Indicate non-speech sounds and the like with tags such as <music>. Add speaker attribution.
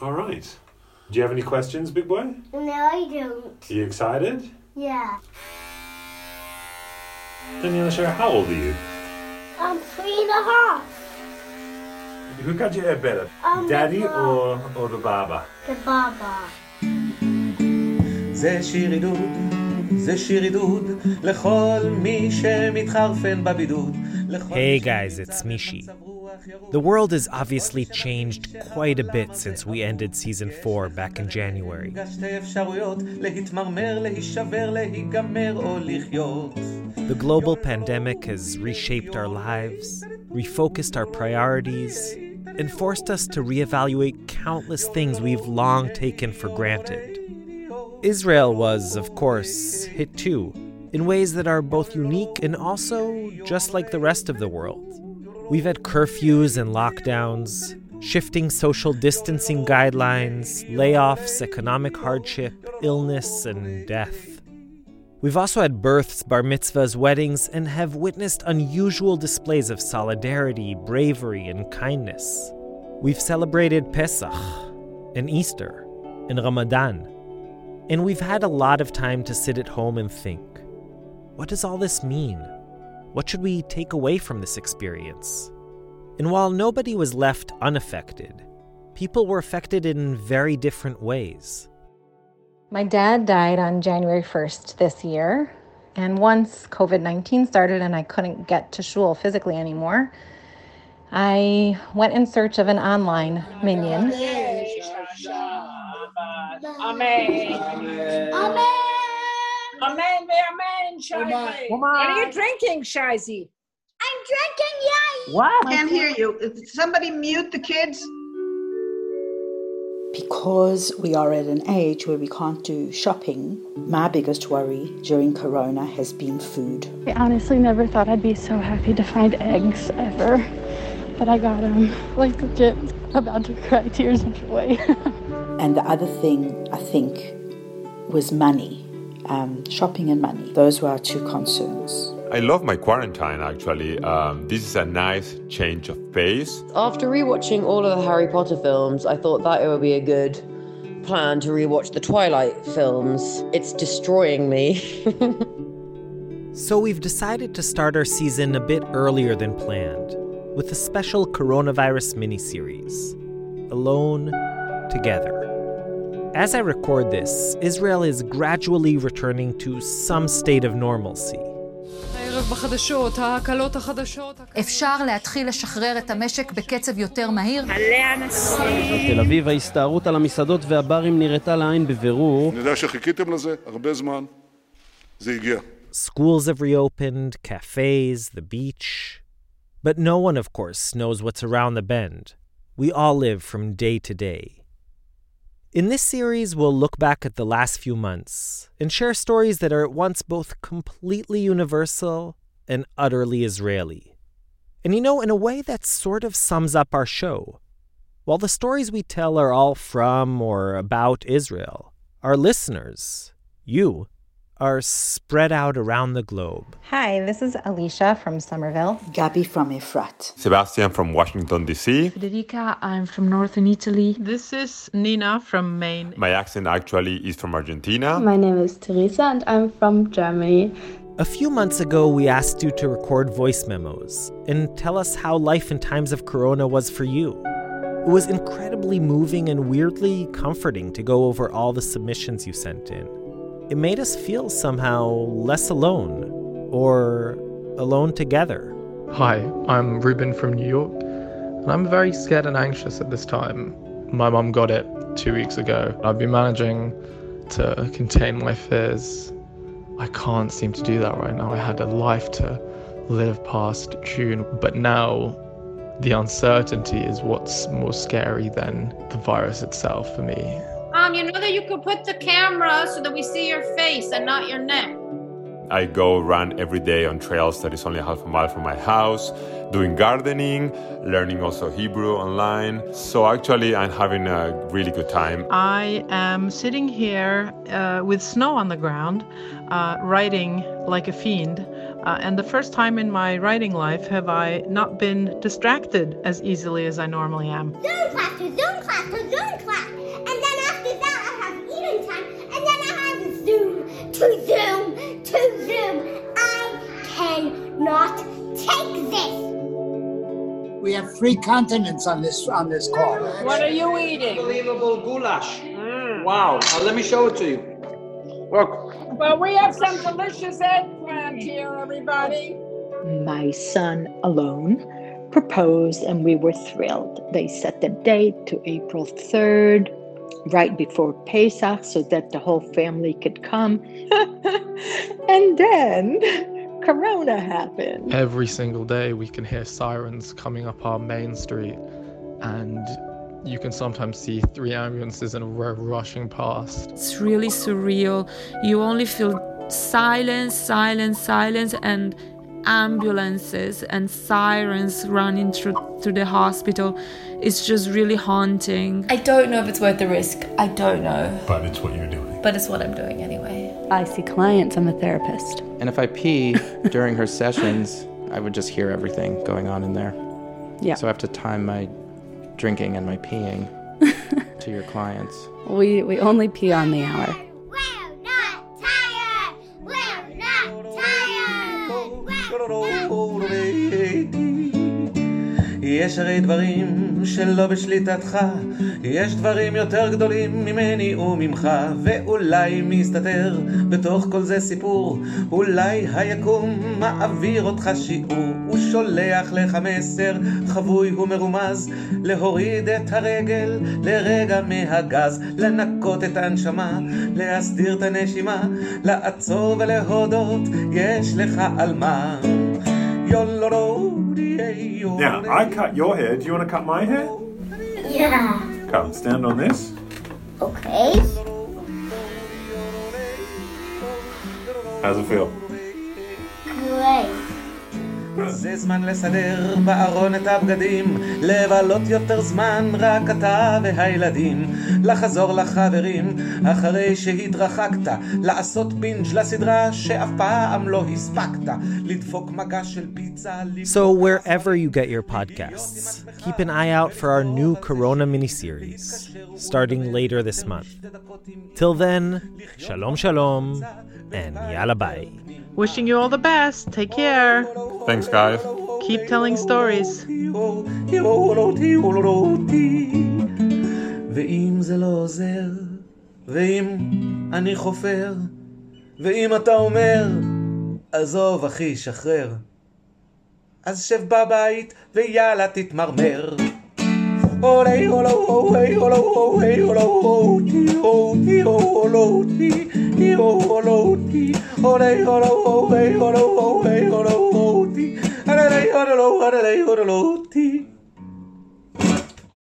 Speaker 1: All right. Do you have any questions, big boy?
Speaker 2: No, I don't.
Speaker 1: Are you excited?
Speaker 2: Yeah.
Speaker 1: Daniela Share, how old are you?
Speaker 2: I'm three and a half.
Speaker 1: Who got your hair better?
Speaker 2: Um,
Speaker 1: Daddy
Speaker 2: the
Speaker 1: or, or the barber?
Speaker 2: The barber.
Speaker 3: זה שיר עידוד, זה שיר עידוד לכל מי שמתחרפן בבידוד.
Speaker 4: Hey guys, it's
Speaker 3: Mishy.
Speaker 4: The world has obviously changed quite a bit since we ended season 4 back in January. The global pandemic has reshaped our lives, refocused our priorities, and forced us to reevaluate countless things we've long taken for granted. Israel was, of course, hit too, in ways that are both unique and also just like the rest of the world. We've had curfews and lockdowns, shifting social distancing guidelines, layoffs, economic hardship, illness, and death. We've also had births, bar mitzvahs, weddings, and have witnessed unusual displays of solidarity, bravery, and kindness. We've celebrated Pesach, and Easter, and Ramadan, and we've had a lot of time to sit at home and think what does all this mean? What should we take away from this experience? And while nobody was left unaffected, people were affected in very different ways.
Speaker 5: My dad died on January 1st this year. And once COVID 19 started and I couldn't get to shul physically anymore, I went in search of an online minyan.
Speaker 6: Amen.
Speaker 2: Amen.
Speaker 6: Amen, amen, amen, Shaisi. What are you drinking, Shaisi?
Speaker 2: I'm drinking yay.
Speaker 7: What? Can't hear you. Somebody mute the kids.
Speaker 8: Because we are at an age where we can't do shopping, my biggest worry during Corona has been food.
Speaker 9: I honestly never thought I'd be so happy to find eggs ever. But I got them. Like legit, about to cry tears of joy. <laughs>
Speaker 8: And the other thing, I think, was money. Um, shopping and money. Those were our two concerns.
Speaker 10: I love my quarantine actually. Um, this is a nice change of pace.
Speaker 11: After rewatching all of the Harry Potter films, I thought that it would be a good plan to rewatch the Twilight films. It's destroying me. <laughs>
Speaker 4: So we've decided to start our season a bit earlier than planned, with a special coronavirus miniseries Alone Together. As I record this, Israel is gradually returning to some state of normalcy.
Speaker 12: אפשר להתחיל לשחרר את המשק בקצב יותר מהיר.
Speaker 13: בתל אביב ההסתערות על המסעדות והברים נראתה לעין בבירור.
Speaker 14: אני יודע שחיכיתם לזה הרבה זמן. זה הגיע.
Speaker 4: Schools have reopened, cafes, the beach. But no one, of course, knows what's around the bend. We all live from day to day. In this series, we'll look back at the last few months and share stories that are at once both completely universal and utterly Israeli. And you know, in a way that sort of sums up our show. While the stories we tell are all from or about Israel, our listeners, you, are spread out around the globe.
Speaker 5: Hi, this is Alicia from Somerville.
Speaker 8: Gabi from Efrat.
Speaker 10: Sebastian from Washington, D.C.
Speaker 9: Federica, I'm from northern Italy.
Speaker 15: This is Nina from Maine.
Speaker 10: My accent actually is from Argentina.
Speaker 9: My name is Teresa and I'm from Germany.
Speaker 4: A few months ago, we asked you to record voice memos and tell us how life in times of Corona was for you. It was incredibly moving and weirdly comforting to go over all the submissions you sent in. It made us feel somehow less alone, or alone together.
Speaker 16: Hi, I'm Ruben from New York, and I'm very scared and anxious at this time. My mum got it two weeks ago. I've been managing to contain my fears. I can't seem to do that right now. I had a life to live past June, but now the uncertainty is what's more scary than the virus itself for me.
Speaker 6: Um, you know that you could put the camera so that we see your face and not your neck.
Speaker 10: I go run every day on trails that is only half a mile from my house, doing gardening, learning also Hebrew online. So actually, I'm having a really good time.
Speaker 15: I am sitting here uh, with snow on the ground, uh, writing like a fiend. Uh, and the first time in my writing life have I not been distracted as easily as I normally am.
Speaker 2: Zoom class, Zoom class, Zoom to Zoom, to Zoom. I cannot take this.
Speaker 17: We have three continents on this on this call.
Speaker 6: What are you eating?
Speaker 18: Unbelievable goulash. Mm. Wow. Now let me show it to you. Look.
Speaker 6: Well, we have some delicious eggplant here, everybody.
Speaker 19: My son Alon proposed, and we were thrilled. They set the date to April 3rd right before Pesach, so that the whole family could come. <laughs> and then Corona happened.
Speaker 16: Every single day, we can hear sirens coming up our main street, and you can sometimes see three ambulances in a row rushing past.
Speaker 20: It's really surreal. You only feel silence, silence, silence, and ambulances and sirens running through, through the hospital. It's just really haunting.
Speaker 21: I don't know if it's worth the risk. I don't know.
Speaker 1: But it's what you're doing.
Speaker 21: But it's what I'm doing anyway.
Speaker 22: I see clients, I'm a therapist.
Speaker 23: And if I pee <laughs> during her sessions, I would just hear everything going on in there.
Speaker 22: Yeah.
Speaker 23: So I have to time my drinking and my peeing <laughs> to your clients.
Speaker 22: We, we only pee on the hour.
Speaker 3: יש הרי דברים שלא בשליטתך, יש דברים יותר גדולים ממני וממך, ואולי מסתתר בתוך כל זה סיפור, אולי היקום מעביר אותך שיעור, הוא שולח לך מסר חבוי ומרומז, להוריד את הרגל לרגע מהגז, לנקות את הנשמה, להסדיר את הנשימה, לעצור ולהודות, יש לך על מה.
Speaker 1: Now, I cut your hair. Do you want to cut my hair?
Speaker 2: Yeah.
Speaker 1: Come, stand on this.
Speaker 2: Okay.
Speaker 1: How's it feel?
Speaker 2: Great.
Speaker 3: זה זמן לסדר בארון את הבגדים, לבלות יותר זמן רק אתה והילדים, לחזור לחברים אחרי שהתרחקת, לעשות בינג' לסדרה שאף פעם לא הספקת, לדפוק מגע של פיצה.
Speaker 4: So, wherever you get your podcasts, keep an eye out for our new Corona miniseries, starting later this month. Till then, shalom shalom, and yalla bye.
Speaker 15: Wishing you all the best. Take care.
Speaker 10: Thanks, guys.
Speaker 15: Keep telling stories.
Speaker 3: ואם זה לא עוזר, ואם אני חופר, ואם אתה אומר, עזוב אחי, שחרר, אז שב בבית ויאללה תתמרמר. 嘞哦喽哦嘿哦喽哦嘿哦喽哦滴哦滴哦喽滴滴哦喽滴哦嘞哦喽哦嘿哦喽哦嘿哦喽哦滴啊嘞嘞哦喽哦嘞嘞哦喽滴。